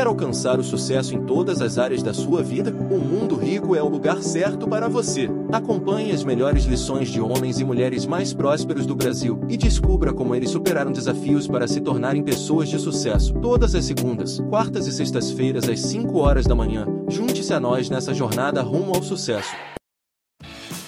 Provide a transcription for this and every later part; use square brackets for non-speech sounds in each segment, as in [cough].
Quer alcançar o sucesso em todas as áreas da sua vida? O Mundo Rico é o lugar certo para você. Acompanhe as melhores lições de homens e mulheres mais prósperos do Brasil e descubra como eles superaram desafios para se tornarem pessoas de sucesso. Todas as segundas, quartas e sextas-feiras às 5 horas da manhã. Junte-se a nós nessa jornada rumo ao sucesso.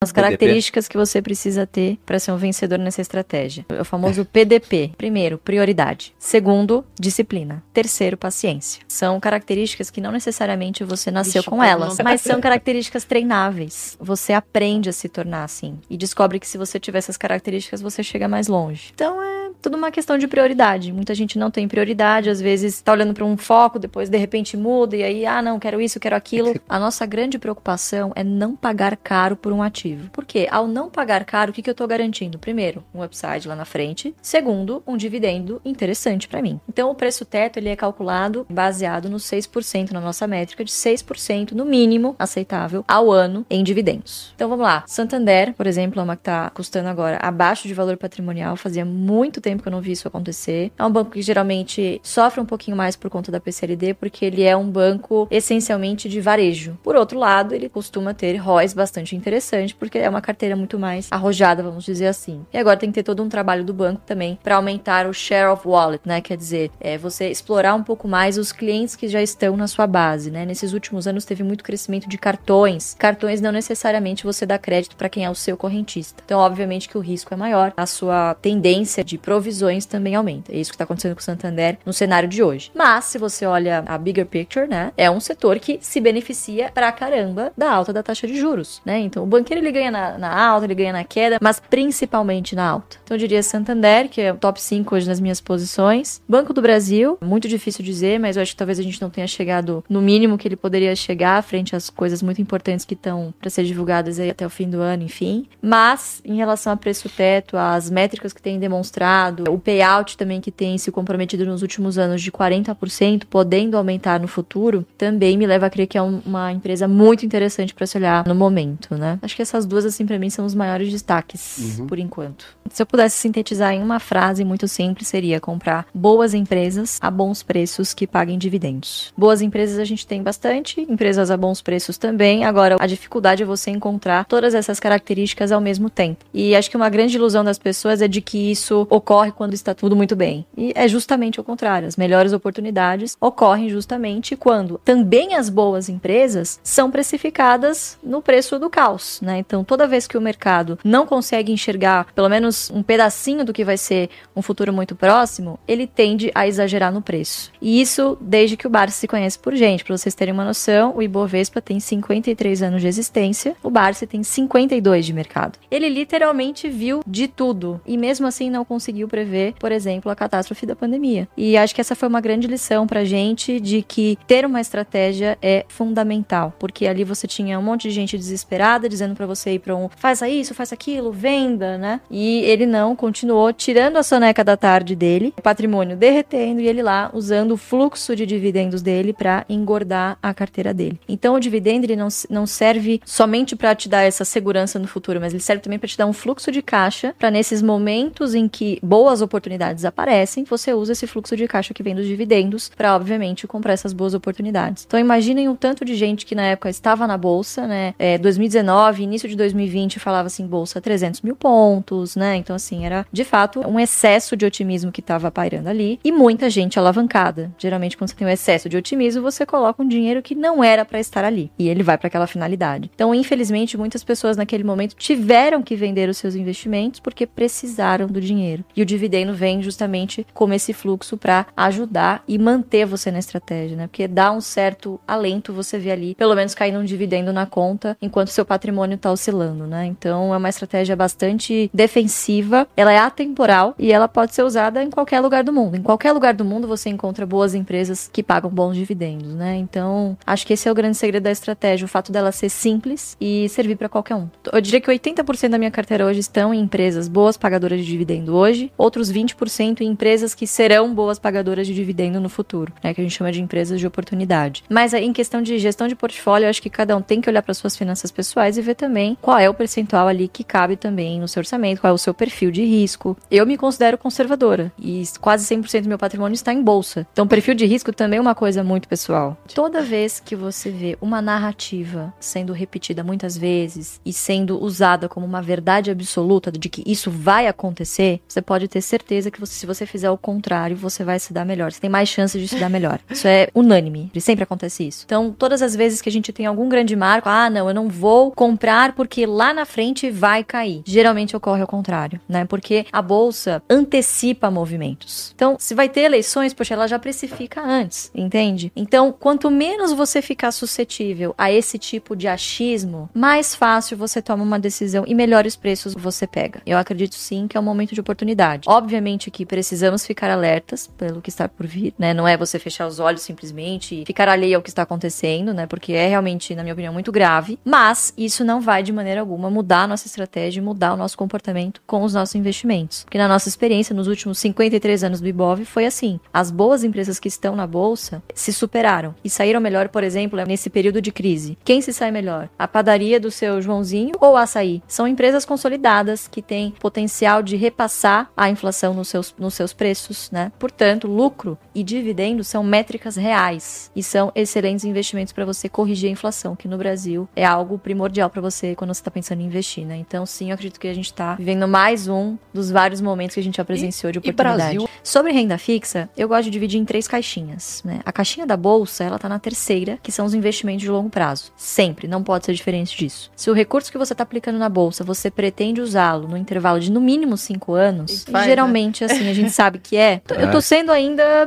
As características que você precisa ter para ser um vencedor nessa estratégia. É o famoso PDP. Primeiro, prioridade. Segundo, disciplina. Terceiro, paciência. São características que não necessariamente você nasceu com elas, não- mas são características treináveis. Você aprende a se tornar assim e descobre que se você tiver essas características, você chega mais longe. Então é tudo uma questão de prioridade. Muita gente não tem prioridade, às vezes tá olhando para um foco, depois de repente muda e aí, ah, não, quero isso, quero aquilo. [laughs] A nossa grande preocupação é não pagar caro por um ativo. Por quê? Ao não pagar caro, o que, que eu tô garantindo? Primeiro, um upside lá na frente. Segundo, um dividendo interessante para mim. Então, o preço teto ele é calculado baseado nos 6% na nossa métrica de 6% no mínimo aceitável ao ano em dividendos. Então, vamos lá. Santander, por exemplo, é uma que tá custando agora abaixo de valor patrimonial. Fazia muito tempo que eu não vi isso acontecer. É um banco que geralmente sofre um pouquinho mais por conta da PCLD, porque ele é um banco essencialmente de varejo. Por outro lado, ele costuma ter ROIs bastante interessante, porque é uma carteira muito mais arrojada, vamos dizer assim. E agora tem que ter todo um trabalho do banco também para aumentar o share of wallet, né? Quer dizer, é você explorar um pouco mais os clientes que já estão na sua base, né? Nesses últimos anos teve muito crescimento de cartões. Cartões não necessariamente você dá crédito para quem é o seu correntista. Então, obviamente que o risco é maior, a sua tendência de provisões também aumenta. É isso que está acontecendo com o Santander no cenário de hoje. Mas se você olha a bigger picture, né, é um setor que se beneficia pra caramba da alta da taxa de juros, né? Então, o banqueiro ele ganha na, na alta, ele ganha na queda, mas principalmente na alta. Então, eu diria Santander, que é o top 5 hoje nas minhas posições. Banco do Brasil, muito difícil dizer, mas eu acho que talvez a gente não tenha chegado no mínimo que ele poderia chegar frente às coisas muito importantes que estão para ser divulgadas aí até o fim do ano, enfim. Mas, em relação a preço teto, as métricas que tem demonstrado, o payout também que tem se comprometido nos últimos anos de 40%, podendo aumentar no futuro, também me leva a crer que é um- uma empresa muito interessante para se olhar no momento, né? Acho que essas duas, assim, para mim são os maiores destaques, por enquanto. Se eu pudesse sintetizar em uma frase muito simples, seria comprar boas empresas a bons preços que paguem dividendos. Boas empresas a gente tem bastante, empresas a bons preços também. Agora, a dificuldade é você encontrar todas essas características ao mesmo tempo. E acho que uma grande ilusão das pessoas é de que isso ocorre quando está tudo muito bem. E é justamente o contrário. As melhores oportunidades ocorrem justamente quando também as boas empresas são precificadas no preço do caos, né? Então, toda vez que o mercado não consegue enxergar pelo menos um pedacinho do que vai ser um futuro muito próximo, ele tende a exagerar no preço. E isso desde que o Barça se conhece por gente. Para vocês terem uma noção, o Ibovespa tem 53 anos de existência, o Barça tem 52 de mercado. Ele literalmente viu de tudo e mesmo assim não conseguiu prever, por exemplo, a catástrofe da pandemia. E acho que essa foi uma grande lição pra gente de que ter uma estratégia é fundamental, porque ali você tinha um monte de gente desesperada dizendo pra você ir para um faça isso, faça aquilo, venda, né? E ele não continuou tirando a soneca da tarde dele, o patrimônio derretendo e ele lá usando o fluxo de dividendos dele pra engordar a carteira dele. Então o dividendo ele não, não serve somente pra te dar essa segurança no futuro, mas ele serve também pra te dar um fluxo de caixa para nesses momentos em que boas oportunidades aparecem, você usa esse fluxo de caixa que vem dos dividendos para obviamente comprar essas boas oportunidades. Então imaginem o tanto de gente que na época estava na bolsa, né? É, 2019, início de 2020 falava assim, bolsa 300 mil pontos, né? Então, assim, era de fato um excesso de otimismo que estava pairando ali e muita gente alavancada. Geralmente, quando você tem um excesso de otimismo, você coloca um dinheiro que não era para estar ali e ele vai para aquela finalidade. Então, infelizmente, muitas pessoas naquele momento tiveram que vender os seus investimentos porque precisaram do dinheiro. E o dividendo vem justamente como esse fluxo para ajudar e manter você na estratégia, né? Porque dá um certo alento você ver ali, pelo menos caindo um dividendo na conta, enquanto seu patrimônio está oscilando, né? Então é uma estratégia bastante defensiva, ela é atemporal e ela pode ser usada em qualquer lugar do mundo. Em qualquer lugar do mundo você encontra boas empresas que pagam bons dividendos, né? Então, acho que esse é o grande segredo da estratégia, o fato dela ser simples e servir para qualquer um. Eu diria que 80% da minha carteira hoje estão em empresas boas pagadoras de dividendo hoje, outros 20% em empresas que serão boas pagadoras de dividendo no futuro, né? Que a gente chama de empresas de oportunidade. Mas em questão de gestão de portfólio, eu acho que cada um tem que olhar para suas finanças pessoais e ver também qual é o percentual ali que cabe também no seu orçamento, qual é o seu perfil de risco. Eu me considero conservadora e quase 100% do meu patrimônio está em bolsa. Então, perfil de risco também é uma coisa muito pessoal. Toda vez que você vê uma narrativa sendo repetida muitas vezes e sendo usada como uma verdade absoluta de que isso vai acontecer, você pode ter certeza que você, se você fizer o contrário, você vai se dar melhor. Você tem mais chances de se dar melhor. Isso é unânime. Sempre acontece isso. Então, todas as vezes que a gente tem algum grande marco, ah, não, eu não vou comprar porque lá na frente vai cair. Geralmente ocorre ao contrário, né? Porque a bolsa antecipa movimentos. Então, se vai ter eleições, poxa, ela já precifica antes, entende? Então, quanto menos você ficar suscetível a esse tipo de achismo, mais fácil você toma uma decisão e melhores preços você pega. Eu acredito sim que é um momento de oportunidade. Obviamente que precisamos ficar alertas pelo que está por vir, né? Não é você fechar os olhos simplesmente e ficar alheio ao que está acontecendo, né? Porque é realmente, na minha opinião, muito grave. Mas isso não vai de maneira alguma mudar a nossa estratégia mudar o nosso comportamento com os nossos investimentos. Porque na nossa experiência, nos últimos 53 anos do Ibov, foi assim. As boas empresas que estão na bolsa se superaram e saíram melhor, por exemplo, nesse período de crise. Quem se sai melhor? A padaria do seu Joãozinho ou a açaí? São empresas consolidadas que têm potencial de repassar a inflação nos seus, nos seus preços, né? Portanto, lucro e dividendos são métricas reais e são excelentes investimentos para você corrigir a inflação, que no Brasil é algo primordial para você quando você está pensando em investir, né? Então, sim, eu acredito que a gente está vivendo mais um dos vários momentos que a gente já presenciou e, de oportunidade. Sobre renda fixa, eu gosto de dividir em três caixinhas, né? A caixinha da bolsa, ela tá na terceira, que são os investimentos de longo prazo. Sempre, não pode ser diferente disso. Se o recurso que você está aplicando na bolsa, você pretende usá-lo no intervalo de no mínimo cinco anos, Faz, geralmente, né? assim, a gente sabe que é. [laughs] Eu tô sendo ainda, né,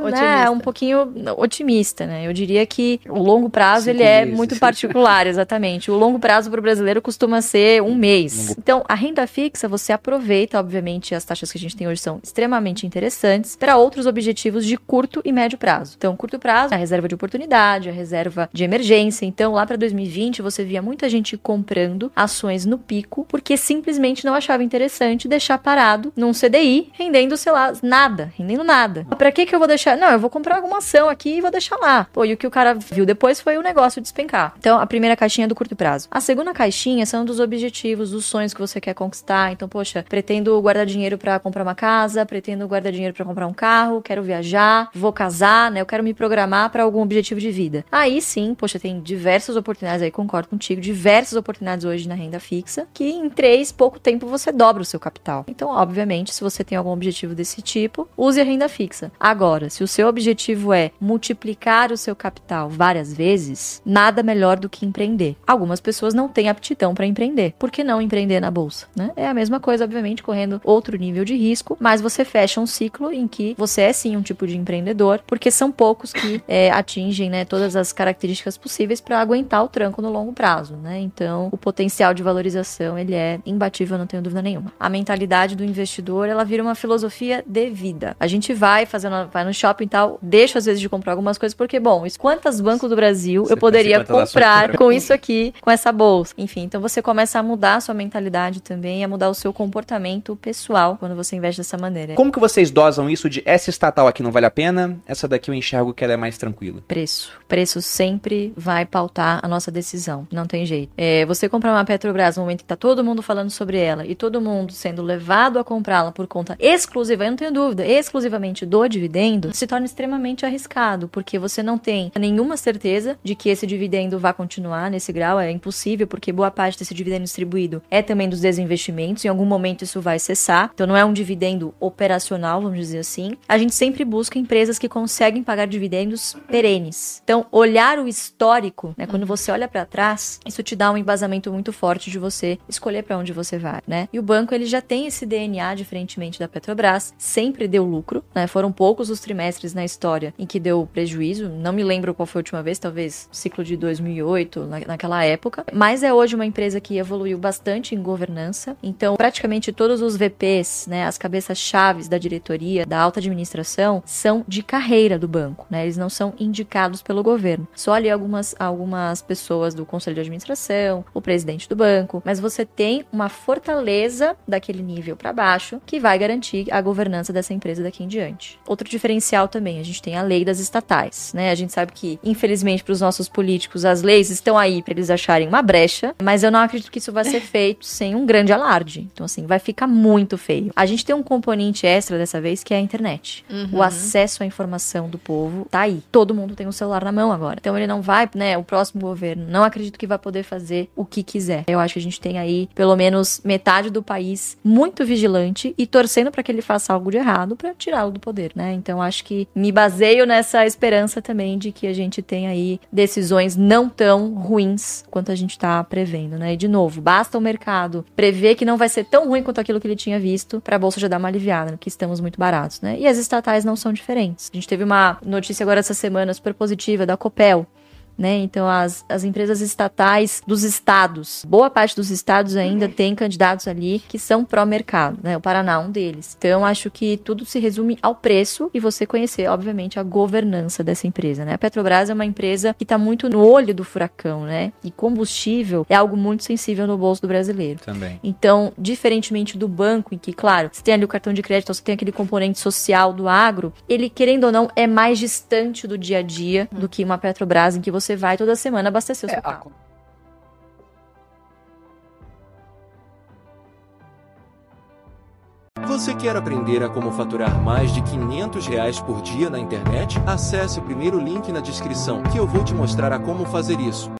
um pouquinho otimista, né? Eu diria que o longo prazo, Cinco ele é muito particular, [laughs] exatamente. O longo prazo para o brasileiro costuma ser um mês. Então, a renda fixa, você aproveita, obviamente, as taxas que a gente tem hoje são extremamente interessantes para outros objetivos de curto e médio prazo. Então, curto prazo, a reserva de oportunidade, a reserva de emergência. Então, lá para 2020, você via muita gente comprando ações no pico porque simplesmente não achava interessante deixar parado num CDI, rendendo, sei lá, nada, rendendo nada. Para que que eu vou deixar? Não, eu vou comprar alguma ação aqui e vou deixar lá. Pô, e o que o cara viu depois foi o negócio despencar. Então, a primeira caixinha é do curto prazo. A segunda caixinha são dos objetivos, dos sonhos que você quer conquistar. Então, poxa, pretendo guardar dinheiro para comprar uma casa, pretendo guardar dinheiro para comprar um carro, quero viajar, vou casar, né? Eu quero me programar para algum objetivo de vida. Aí sim, poxa, tem diversas oportunidades aí, concordo contigo, diversas oportunidades hoje na renda fixa, que em três, pouco tempo você dobra o seu capital. Então, obviamente, se você tem algum objetivo desse tipo, use a renda fixa. Agora, se o seu objetivo é multiplicar o seu capital várias vezes, nada melhor do que empreender. Algumas pessoas não têm aptidão para empreender. Por que não empreender na bolsa? Né? É a mesma coisa, obviamente, correndo outro nível de risco, mas você fecha um ciclo em que você é sim um tipo de empreendedor, porque são poucos que é, atingem né, todas as características possíveis para aguentar o tranco no longo prazo. Né? Então, o potencial de valorização ele é imbatível, não tenho dúvida nenhuma. A mentalidade do investidor ela vira uma filosofia de vida. A gente vai fazendo, vai no shopping e tal, deixa às vezes de comprar algumas coisas porque bom, quantos bancos do Brasil eu poderia 50 ações. comprar com isso aqui, com essa bolsa. Enfim, então você começa a mudar a sua mentalidade também, a mudar o seu comportamento pessoal quando você investe dessa maneira. Como que vocês dosam isso de essa estatal aqui não vale a pena, essa daqui eu enxergo que ela é mais tranquila? Preço. Preço sempre vai pautar a nossa decisão. Não tem jeito. É, você comprar uma Petrobras no momento que tá todo mundo falando sobre ela e todo mundo sendo levado a comprá-la por conta exclusiva, eu não tenho dúvida, exclusivamente do dividendo, se torna extremamente arriscado, porque você não tem nenhuma certeza de que esse dividendo vai continuar nesse grau, é impossível, porque boa parte desse dividendo distribuído é também dos desinvestimentos, em algum momento isso vai cessar, então não é um dividendo operacional, vamos dizer assim. A gente sempre busca empresas que conseguem pagar dividendos perenes. Então, olhar o histórico, né, quando você olha para trás, isso te dá um embasamento muito forte de você escolher para onde você vai, né? E o banco ele já tem esse DNA diferentemente da Petrobras, sempre deu lucro, né? Foram poucos os trimestres na história em que deu prejuízo, não me lembro qual foi a última vez, talvez ciclo de 2008, na, naquela época, mas é hoje uma empresa que evoluiu bastante em governança. Então, praticamente todos os VPs, né, as cabeças-chaves da diretoria, da alta administração, são de carreira do banco, né? Eles não são indicados pelo governo. Só ali algumas algumas pessoas do conselho de administração, o presidente do banco, mas você tem uma fortaleza daquele nível para baixo que vai garantir a governança dessa empresa daqui em diante. Outro diferencial também, a gente tem a lei das estatais, né? A gente sabe que, infelizmente, para os nossos políticos, as leis estão aí para eles acharem uma brecha, mas eu não acredito que isso vai ser [laughs] feito sem um grande alarde. Então, assim, vai ficar muito feio. A gente tem um componente extra dessa vez que é a internet. Uhum. O acesso à informação do povo tá aí. Todo mundo tem um celular na mão agora. Então ele não vai, né? O próximo governo, não acredito que vai poder fazer o que quiser. Eu acho que a gente tem aí pelo menos metade do país muito vigilante e torcendo para que ele faça algo de errado para tirá-lo do poder, né? Então acho que me baseio nessa esperança também de que a gente tem aí decisões não tão ruins quanto a gente tá prevendo, né? E de novo, basta o mercado prever que não vai ser tão ruim quanto aquilo que ele tinha visto para a bolsa já dar uma aliviada, que estamos muito baratos, né? E as estatais não são diferentes. A gente teve uma notícia agora essa semana super positiva da Copel, né? Então, as, as empresas estatais dos estados, boa parte dos estados ainda tem candidatos ali que são pró-mercado, né? O Paraná é um deles. Então, acho que tudo se resume ao preço e você conhecer, obviamente, a governança dessa empresa, né? A Petrobras é uma empresa que está muito no olho do furacão, né? E combustível é algo muito sensível no bolso do brasileiro. Também. Então, diferentemente do banco, em que, claro, você tem ali o cartão de crédito, você tem aquele componente social do agro, ele, querendo ou não, é mais distante do dia a dia do que uma Petrobras, em que você vai toda semana abastecer o É, seu a carro. Você quer aprender a como faturar mais de 500 reais por dia na internet? Acesse o primeiro link na descrição que eu vou te mostrar a como fazer isso.